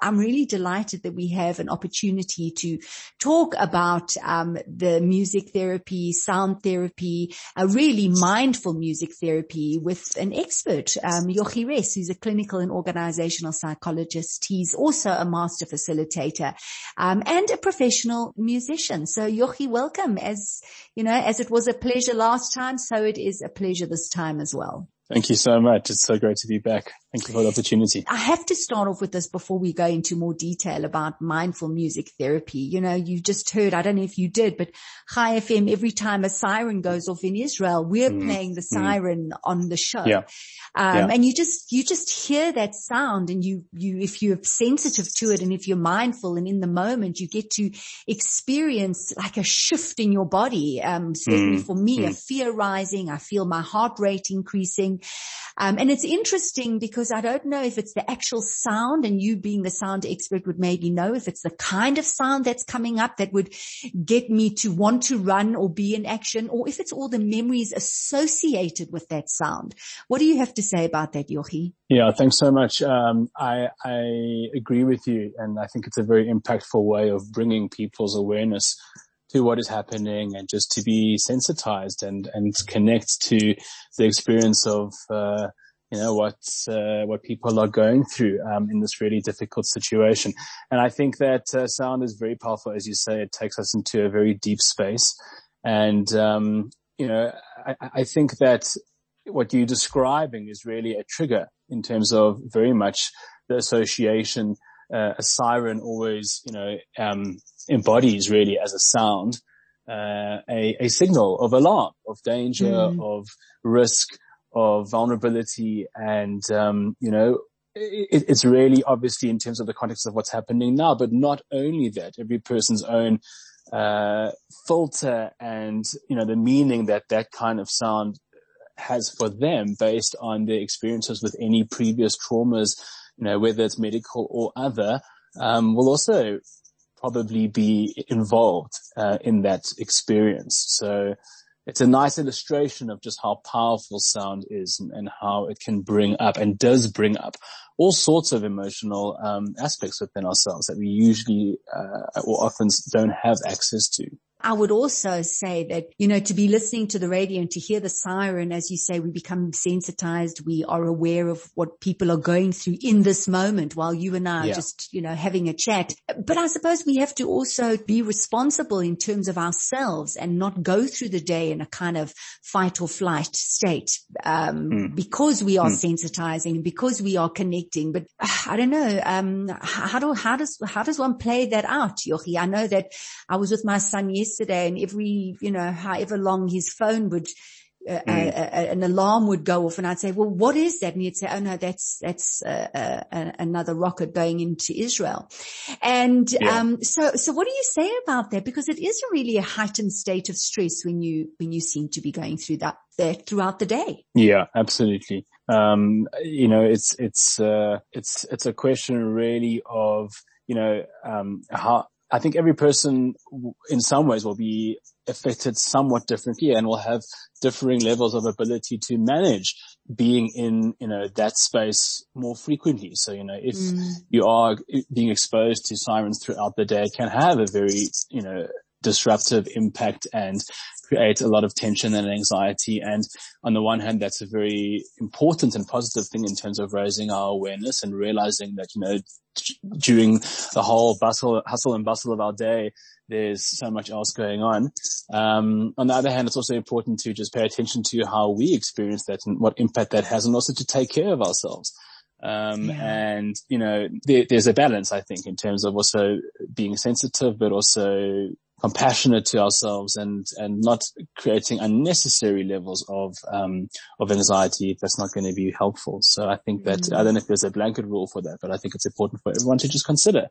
I'm really delighted that we have an opportunity to talk about um, the music therapy, sound therapy, a really mindful music therapy with an expert, um, Yochi Ress, who's a clinical and organizational psychologist. He's also a master facilitator um, and a professional musician. So Yochi, welcome. As you know, as it was a pleasure last time, so it is a pleasure this time as well. Thank you so much. It's so great to be back. Thank you for the opportunity. I have to start off with this before we go into more detail about mindful music therapy. You know, you just heard, I don't know if you did, but Chai FM, every time a siren goes off in Israel, we're mm. playing the siren mm. on the show. Yeah. Um, yeah. and you just, you just hear that sound and you, you, if you're sensitive to it and if you're mindful and in the moment, you get to experience like a shift in your body. Um, certainly mm. for me, a fear rising. I feel my heart rate increasing. Um, and it's interesting because I don't know if it's the actual sound and you being the sound expert would maybe know if it's the kind of sound that's coming up that would get me to want to run or be in action or if it's all the memories associated with that sound. What do you have to say about that, Yochi? Yeah, thanks so much. Um, I, I agree with you and I think it's a very impactful way of bringing people's awareness to what is happening and just to be sensitized and, and connect to the experience of, uh, you know, what, uh, what people are going through, um, in this really difficult situation. And I think that, uh, sound is very powerful. As you say, it takes us into a very deep space. And, um, you know, I, I think that what you're describing is really a trigger in terms of very much the association, uh, a siren always, you know, um, embodies really as a sound uh, a, a, signal of alarm, of danger, mm. of risk, of vulnerability, and um, you know. It, it's really obviously in terms of the context of what's happening now, but not only that, every person's own uh, filter and you know the meaning that that kind of sound has for them based on their experiences with any previous traumas, you know, whether it's medical or other, um, will also probably be involved uh, in that experience. So it's a nice illustration of just how powerful sound is and, how it can bring up and does bring up all sorts of emotional um, aspects within ourselves that we usually uh, or often don't have access to. I would also say that, you know, to be listening to the radio and to hear the siren, as you say, we become sensitized. We are aware of what people are going through in this moment while you and I are yeah. just, you know, having a chat. But I suppose we have to also be responsible in terms of ourselves and not go through the day in a kind of fight or flight state, um, mm. because we are mm. sensitizing, because we are connecting. But I don't know, um, how do, how does, how does one play that out, Yochi? I know that I was with my son yesterday yesterday and every, you know, however long his phone would, uh, mm. a, a, an alarm would go off and I'd say, well, what is that? And he'd say, oh no, that's, that's, uh, uh, another rocket going into Israel. And, yeah. um, so, so what do you say about that? Because it is really a heightened state of stress when you, when you seem to be going through that, that throughout the day. Yeah, absolutely. Um, you know, it's, it's, uh, it's, it's a question really of, you know, um, how, I think every person in some ways will be affected somewhat differently and will have differing levels of ability to manage being in, you know, that space more frequently. So, you know, if mm. you are being exposed to sirens throughout the day, it can have a very, you know, disruptive impact and create a lot of tension and anxiety. And on the one hand, that's a very important and positive thing in terms of raising our awareness and realizing that, you know, during the whole bustle, hustle and bustle of our day, there's so much else going on. Um, on the other hand, it's also important to just pay attention to how we experience that and what impact that has and also to take care of ourselves. Um, yeah. and you know, there, there's a balance, I think, in terms of also being sensitive, but also compassionate to ourselves and and not creating unnecessary levels of um, of anxiety if that's not going to be helpful. So I think that mm. I don't know if there's a blanket rule for that, but I think it's important for everyone to just consider.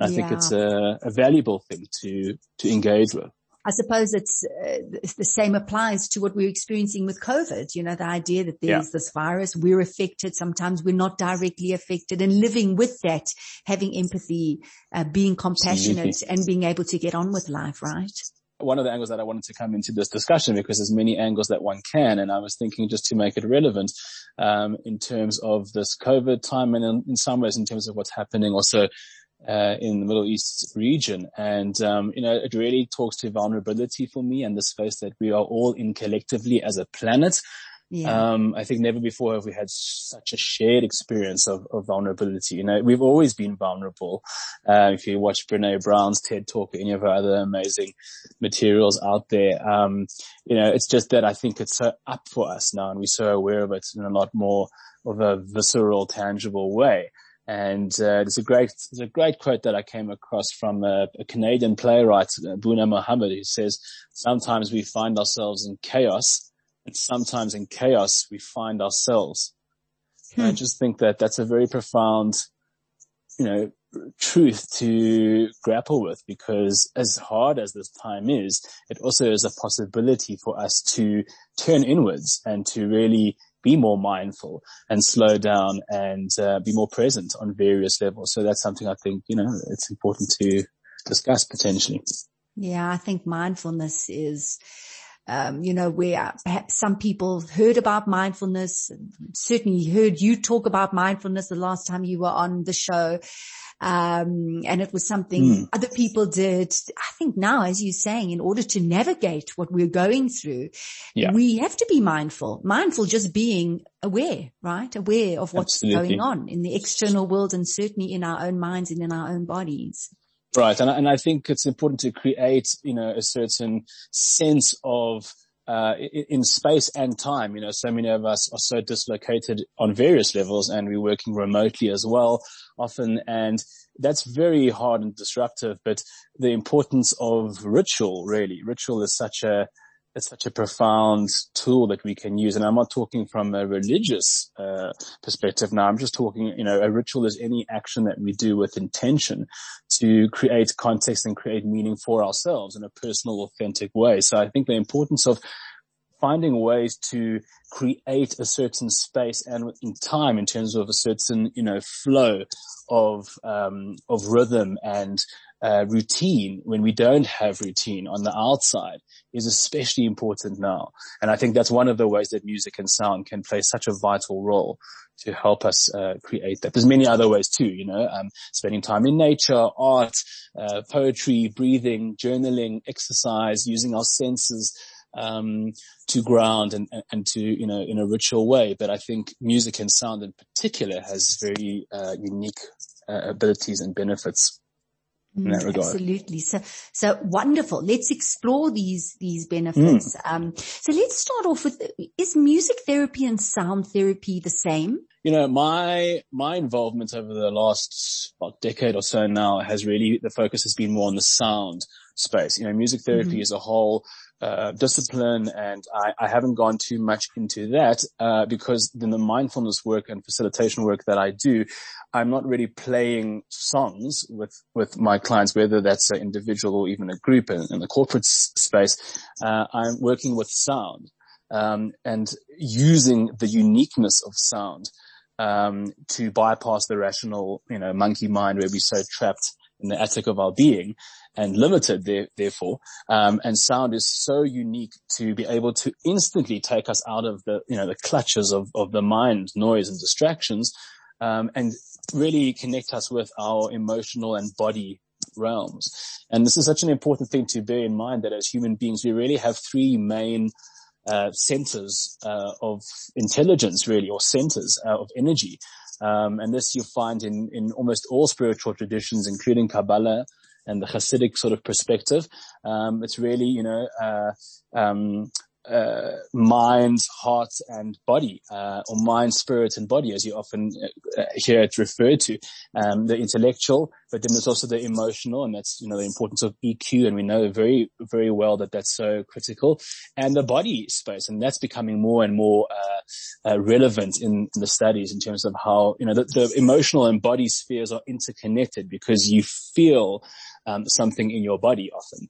I yeah. think it's a, a valuable thing to to engage with. I suppose it's uh, the same applies to what we're experiencing with COVID. You know, the idea that there's yeah. this virus, we're affected. Sometimes we're not directly affected and living with that, having empathy, uh, being compassionate and being able to get on with life, right? one of the angles that I wanted to come into this discussion because there's many angles that one can. And I was thinking just to make it relevant, um, in terms of this COVID time and in, in, some ways in terms of what's happening also uh, in the Middle East region. And, um, you know, it really talks to vulnerability for me and the space that we are all in collectively as a planet. Yeah. Um, I think never before have we had such a shared experience of, of vulnerability. You know, we've always been vulnerable. Uh, if you watch Brene Brown's TED talk or any of her other amazing materials out there, um, you know, it's just that I think it's so up for us now and we're so aware of it in a lot more of a visceral, tangible way. And uh, there's a great there's a great quote that I came across from a, a Canadian playwright, Boonaa Mohammed, who says, "Sometimes we find ourselves in chaos, and sometimes in chaos we find ourselves." Hmm. I just think that that's a very profound, you know, truth to grapple with because as hard as this time is, it also is a possibility for us to turn inwards and to really be more mindful and slow down and uh, be more present on various levels. So that's something I think, you know, it's important to discuss potentially. Yeah, I think mindfulness is, um, you know, where perhaps some people heard about mindfulness, certainly heard you talk about mindfulness the last time you were on the show. Um, and it was something mm. other people did. I think now, as you're saying, in order to navigate what we're going through, yeah. we have to be mindful, mindful just being aware, right? Aware of what's Absolutely. going on in the external world and certainly in our own minds and in our own bodies. Right. And, and I think it's important to create, you know, a certain sense of, uh, in space and time, you know, so many of us are so dislocated on various levels and we're working remotely as well often. And that's very hard and disruptive, but the importance of ritual really, ritual is such a, it's such a profound tool that we can use. And I'm not talking from a religious uh, perspective now. I'm just talking, you know, a ritual is any action that we do with intention to create context and create meaning for ourselves in a personal, authentic way. So I think the importance of finding ways to create a certain space and in time in terms of a certain, you know, flow of, um, of rhythm and uh, routine when we don't have routine on the outside is especially important now. And I think that's one of the ways that music and sound can play such a vital role to help us uh, create that. There's many other ways too, you know, um, spending time in nature, art, uh, poetry, breathing, journaling, exercise, using our senses um, to ground and, and to, you know, in a ritual way. But I think music and sound in particular has very uh, unique uh, abilities and benefits in that mm, regard. Absolutely. So, so wonderful. Let's explore these, these benefits. Mm. Um, so let's start off with, is music therapy and sound therapy the same? You know, my, my involvement over the last about decade or so now has really, the focus has been more on the sound space. You know, music therapy mm-hmm. is a whole uh, discipline and I, I, haven't gone too much into that uh, because in the mindfulness work and facilitation work that I do, I'm not really playing songs with, with my clients, whether that's an individual or even a group in, in the corporate space. Uh, I'm working with sound, um, and using the uniqueness of sound, um, to bypass the rational, you know, monkey mind where we're so trapped in the attic of our being and limited there, therefore. Um, and sound is so unique to be able to instantly take us out of the, you know, the clutches of, of the mind, noise and distractions, um, and really connect us with our emotional and body realms. And this is such an important thing to bear in mind that as human beings, we really have three main uh, centers uh, of intelligence, really, or centers uh, of energy. Um, and this you find in, in almost all spiritual traditions, including Kabbalah and the Hasidic sort of perspective. Um, it's really, you know, uh, um, uh, mind, heart, and body, uh, or mind, spirit, and body, as you often uh, hear it referred to. Um, the intellectual, but then there's also the emotional, and that's you know the importance of EQ, and we know very very well that that's so critical, and the body space, and that's becoming more and more uh, uh, relevant in, in, the studies in terms of how you know the, the emotional and body spheres are interconnected because you feel um, something in your body often.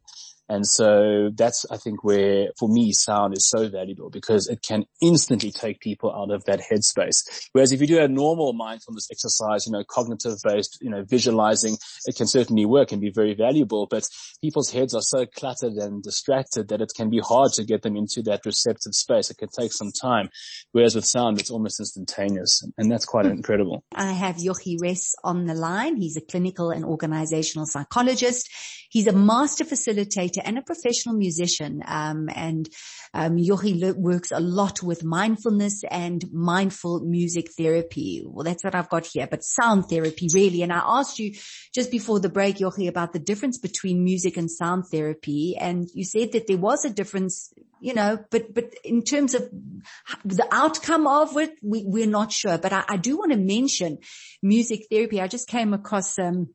And so that's, I think where for me sound is so valuable because it can instantly take people out of that headspace. Whereas if you do a normal mindfulness exercise, you know, cognitive based, you know, visualizing, it can certainly work and be very valuable, but people's heads are so cluttered and distracted that it can be hard to get them into that receptive space. It can take some time. Whereas with sound, it's almost instantaneous and that's quite hmm. incredible. I have Yochi Ress on the line. He's a clinical and organizational psychologist. He's a master facilitator and a professional musician. Um, and um, Yochi works a lot with mindfulness and mindful music therapy. Well, that's what I've got here, but sound therapy really. And I asked you just before the break, Yochi, about the difference between music and sound therapy. And you said that there was a difference, you know, but, but in terms of the outcome of it, we, we're not sure. But I, I do want to mention music therapy. I just came across, um,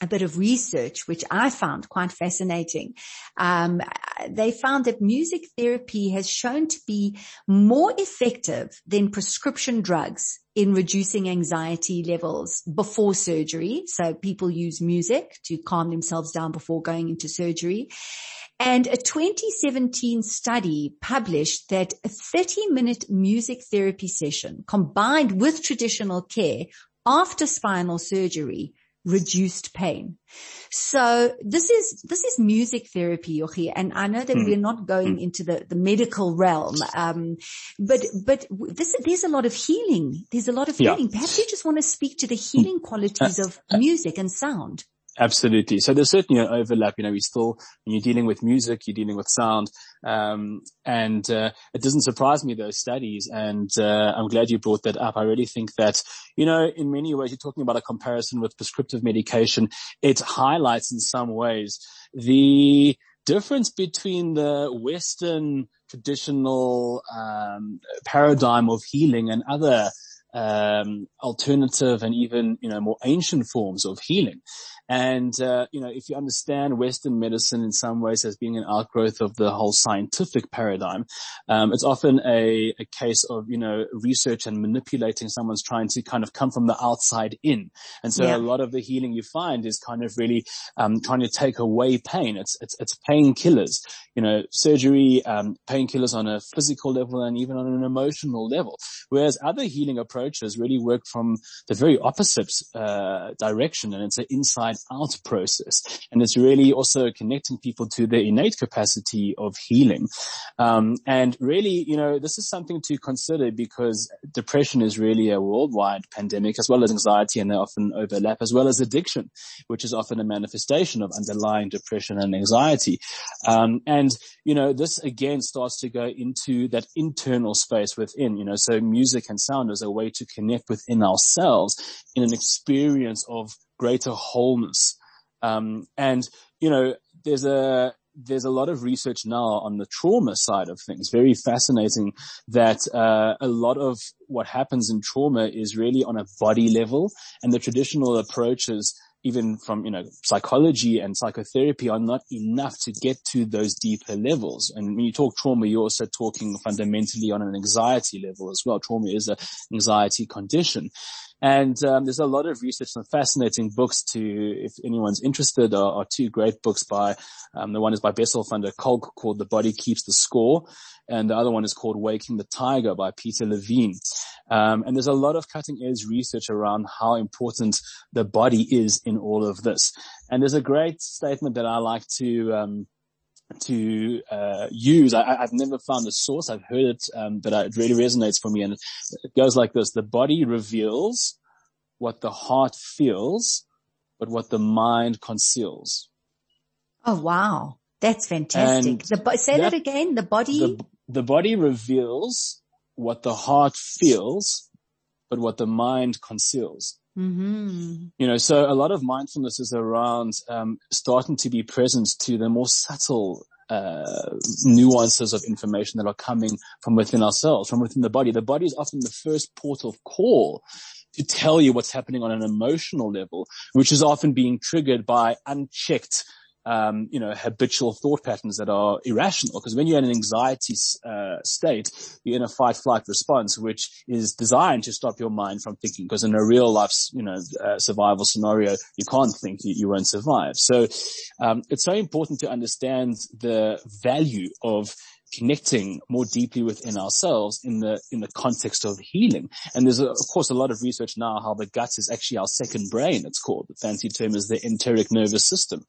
a bit of research, which I found quite fascinating. Um, they found that music therapy has shown to be more effective than prescription drugs in reducing anxiety levels before surgery. So people use music to calm themselves down before going into surgery. And a 2017 study published that a 30 minute music therapy session combined with traditional care after spinal surgery reduced pain. So this is, this is music therapy, Yochi, and I know that mm. we're not going mm. into the, the medical realm. Um, but, but this, there's a lot of healing. There's a lot of healing. Yeah. Perhaps you just want to speak to the healing qualities of music and sound. Absolutely. So there's certainly an overlap. You know, we still, when you're dealing with music, you're dealing with sound. Um, and, uh, it doesn't surprise me, those studies. And, uh, I'm glad you brought that up. I really think that, you know, in many ways, you're talking about a comparison with prescriptive medication. It highlights in some ways the difference between the Western traditional, um, paradigm of healing and other, um, alternative and even, you know, more ancient forms of healing. And, uh, you know, if you understand Western medicine in some ways as being an outgrowth of the whole scientific paradigm, um, it's often a, a, case of, you know, research and manipulating someone's trying to kind of come from the outside in. And so yeah. a lot of the healing you find is kind of really, um, trying to take away pain. It's, it's, it's painkillers, you know, surgery, um, painkillers on a physical level and even on an emotional level. Whereas other healing approaches really work from the very opposite, uh, direction and it's an inside out process. And it's really also connecting people to their innate capacity of healing. Um, and really, you know, this is something to consider because depression is really a worldwide pandemic as well as anxiety and they often overlap as well as addiction, which is often a manifestation of underlying depression and anxiety. Um, and, you know, this again starts to go into that internal space within, you know, so music and sound is a way to connect within ourselves in an experience of greater wholeness. Um, and, you know, there's a, there's a lot of research now on the trauma side of things. Very fascinating that uh, a lot of what happens in trauma is really on a body level, and the traditional approaches, even from you know psychology and psychotherapy, are not enough to get to those deeper levels. And when you talk trauma, you're also talking fundamentally on an anxiety level as well. Trauma is an anxiety condition. And um, there's a lot of research and fascinating books to, if anyone's interested, are, are two great books by, um, the one is by Bessel van der Kolk called The Body Keeps the Score. And the other one is called Waking the Tiger by Peter Levine. Um, and there's a lot of cutting edge research around how important the body is in all of this. And there's a great statement that I like to, um, to uh, use. I, have never found a source. I've heard it, um, but it really resonates for me. And it goes like this: the body reveals what the heart feels, but what the mind conceals. Oh wow, that's fantastic! The, say that, that, again. The body. The, the body reveals what the heart feels, but what the mind conceals. Mm-hmm. You know, so a lot of mindfulness is around um, starting to be present to the more subtle uh, nuances of information that are coming from within ourselves, from within the body. The body is often the first port of call to tell you what's happening on an emotional level, which is often being triggered by unchecked um, you know, habitual thought patterns that are irrational. Because when you're in an anxiety uh, state, you're in a fight flight response, which is designed to stop your mind from thinking. Because in a real life, you know, uh, survival scenario, you can't think, you, you won't survive. So um, it's so important to understand the value of connecting more deeply within ourselves in the in the context of healing. And there's of course a lot of research now how the gut is actually our second brain. It's called the fancy term is the enteric nervous system.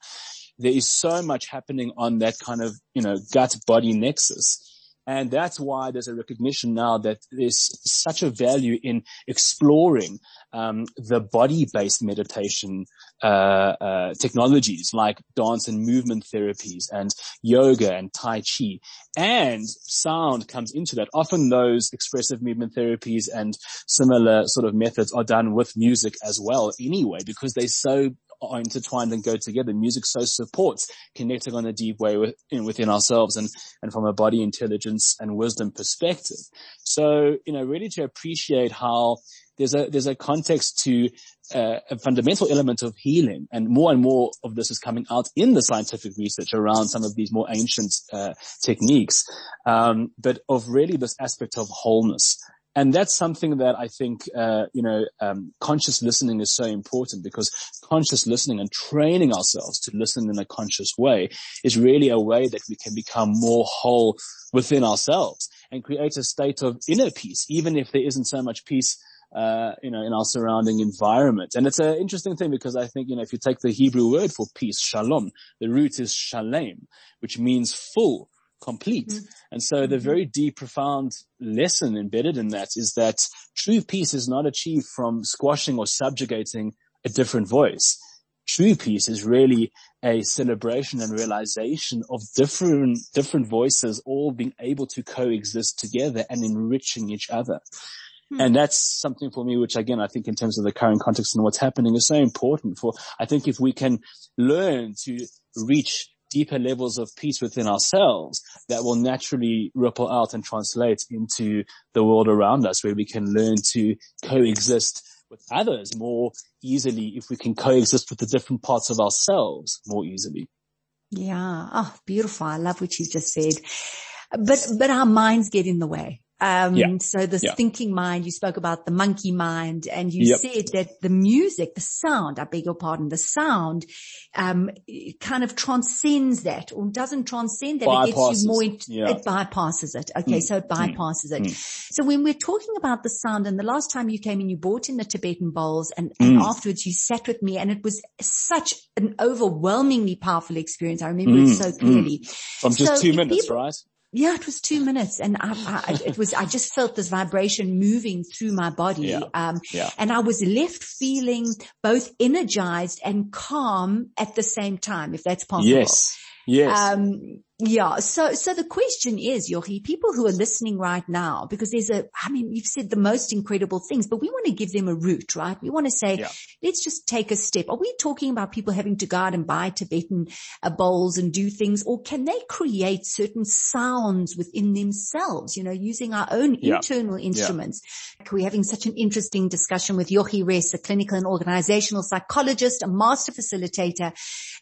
There is so much happening on that kind of you know gut body nexus and that's why there's a recognition now that there's such a value in exploring um, the body-based meditation uh, uh, technologies like dance and movement therapies and yoga and tai chi. And sound comes into that. Often those expressive movement therapies and similar sort of methods are done with music as well anyway, because they're so are intertwined and go together. Music so supports connecting on a deep way within, within ourselves and, and from a body intelligence and wisdom perspective. So, you know, really to appreciate how there's a, there's a context to uh, a fundamental element of healing and more and more of this is coming out in the scientific research around some of these more ancient uh, techniques. Um, but of really this aspect of wholeness and that's something that I think, uh, you know, um, conscious listening is so important because conscious listening and training ourselves to listen in a conscious way is really a way that we can become more whole within ourselves and create a state of inner peace, even if there isn't so much peace uh, you know, in our surrounding environment. And it's an interesting thing because I think, you know, if you take the Hebrew word for peace, shalom, the root is shalem, which means full, complete. Mm-hmm. And so the mm-hmm. very deep, profound lesson embedded in that is that true peace is not achieved from squashing or subjugating a different voice. True peace is really a celebration and realization of different, different voices all being able to coexist together and enriching each other. Hmm. And that's something for me, which again, I think in terms of the current context and what's happening is so important for, I think if we can learn to reach deeper levels of peace within ourselves that will naturally ripple out and translate into the world around us where we can learn to coexist with others more easily if we can coexist with the different parts of ourselves more easily. Yeah. Oh, beautiful. I love what you just said. But, but our minds get in the way. Um, yeah. so this yeah. thinking mind, you spoke about the monkey mind and you yep. said that the music, the sound, I beg your pardon, the sound, um, kind of transcends that or doesn't transcend that. Bypasses. It gets you more, yeah. it bypasses it. Okay. Mm. So it mm. bypasses mm. it. Mm. So when we're talking about the sound and the last time you came in, you brought in the Tibetan bowls and, and mm. afterwards you sat with me and it was such an overwhelmingly powerful experience. I remember it mm. so clearly. From just so two minutes, people, right? Yeah, it was two minutes and I, I, it was, I just felt this vibration moving through my body. Yeah. Um, yeah. and I was left feeling both energized and calm at the same time, if that's possible. Yes. Yes. Um, yeah. So, so the question is, Yochi, people who are listening right now, because there's a, I mean, you've said the most incredible things, but we want to give them a route, right? We want to say, yeah. let's just take a step. Are we talking about people having to go out and buy Tibetan uh, bowls and do things, or can they create certain sounds within themselves, you know, using our own yeah. internal instruments? Yeah. We're having such an interesting discussion with Yochi Ress, a clinical and organizational psychologist, a master facilitator,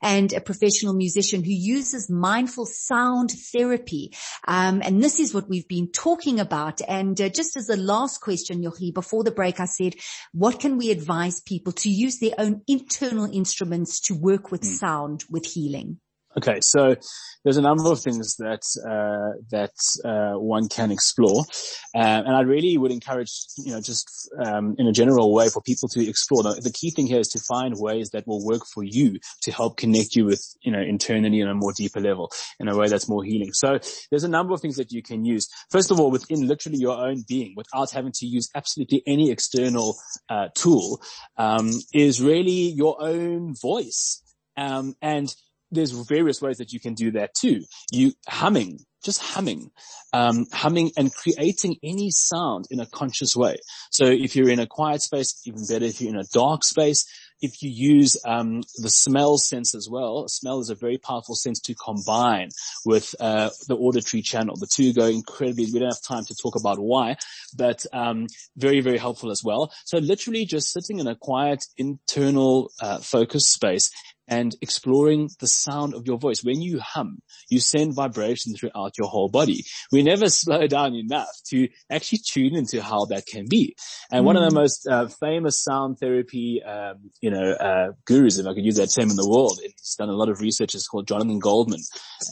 and a professional musician who uses mindful sound therapy. Um, and this is what we've been talking about. And uh, just as a last question, Yochi, before the break, I said, what can we advise people to use their own internal instruments to work with mm. sound, with healing? Okay, so there's a number of things that uh, that uh, one can explore, um, and I really would encourage, you know, just um, in a general way, for people to explore. The, the, key thing here is to find ways that will work for you to help connect you with, you know, internally on a more deeper level in a way that's more healing. So there's a number of things that you can use. First of all, within literally your own being, without having to use absolutely any external uh, tool, um, is really your own voice. Um, and there's various ways that you can do that too. You humming, just humming, um, humming and creating any sound in a conscious way. So if you're in a quiet space, even better if you're in a dark space, if you use um, the smell sense as well, smell is a very powerful sense to combine with uh, the auditory channel. The two go incredibly. We don't have time to talk about why, but um, very very helpful as well. So literally just sitting in a quiet internal uh, focus space and exploring the sound of your voice. When you hum, you send vibration throughout your whole body. We never slow down enough to actually tune into how that can be. And mm. one of the mm. most uh, famous sound therapy, um, you know, uh, gurus, if I could use that term in the world, he's done a lot of research. It's called Jonathan Goldman.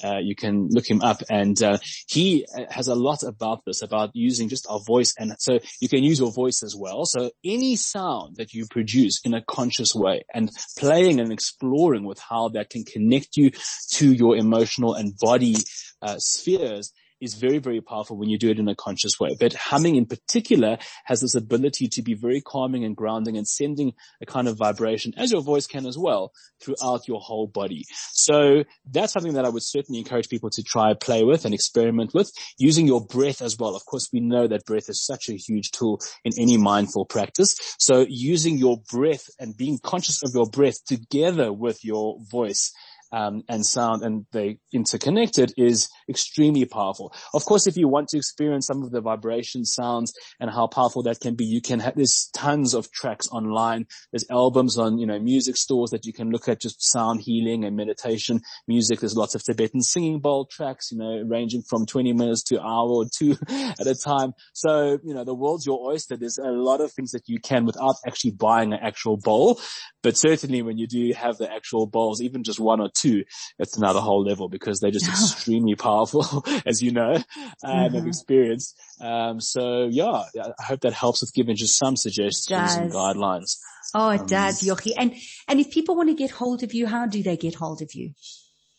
Uh, you can look him up and uh, he uh, has a lot about this, about using just our voice. And so you can use your voice as well. So any sound that you produce in a conscious way and playing and exploring exploring with how that can connect you to your emotional and body uh, spheres is very, very powerful when you do it in a conscious way. But humming in particular has this ability to be very calming and grounding and sending a kind of vibration, as your voice can as well, throughout your whole body. So that's something that I would certainly encourage people to try play with and experiment with, using your breath as well. Of course, we know that breath is such a huge tool in any mindful practice. So using your breath and being conscious of your breath together with your voice um, and sound and they interconnected is extremely powerful. Of course, if you want to experience some of the vibration sounds and how powerful that can be, you can have, there's tons of tracks online. There's albums on, you know, music stores that you can look at just sound healing and meditation music. There's lots of Tibetan singing bowl tracks, you know, ranging from 20 minutes to hour or two at a time. So, you know, the world's your oyster. There's a lot of things that you can without actually buying an actual bowl. But certainly when you do have the actual bowls, even just one or two, it's another whole level because they're just extremely powerful, as you know, and mm-hmm. have experienced. Um, so yeah, I hope that helps with giving just some suggestions and guidelines. Oh, it um, does, Yochi. And, and if people want to get hold of you, how do they get hold of you?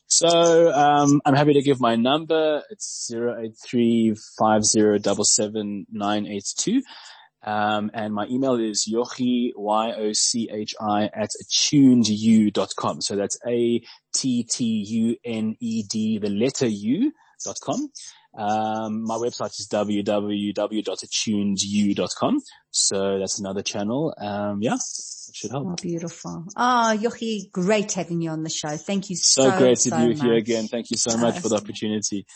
So um, I'm happy to give my number. It's zero eight three five zero double seven nine eight two. Um, and my email is yochi, Y-O-C-H-I at attunedu.com. So that's A-T-T-U-N-E-D, the letter U dot com. Um, my website is www.attunedu.com. So that's another channel. Um, yeah, it should help. Oh, beautiful. Ah, oh, Yochi, great having you on the show. Thank you so, much. so great to so be with you again. Thank you so much for the opportunity.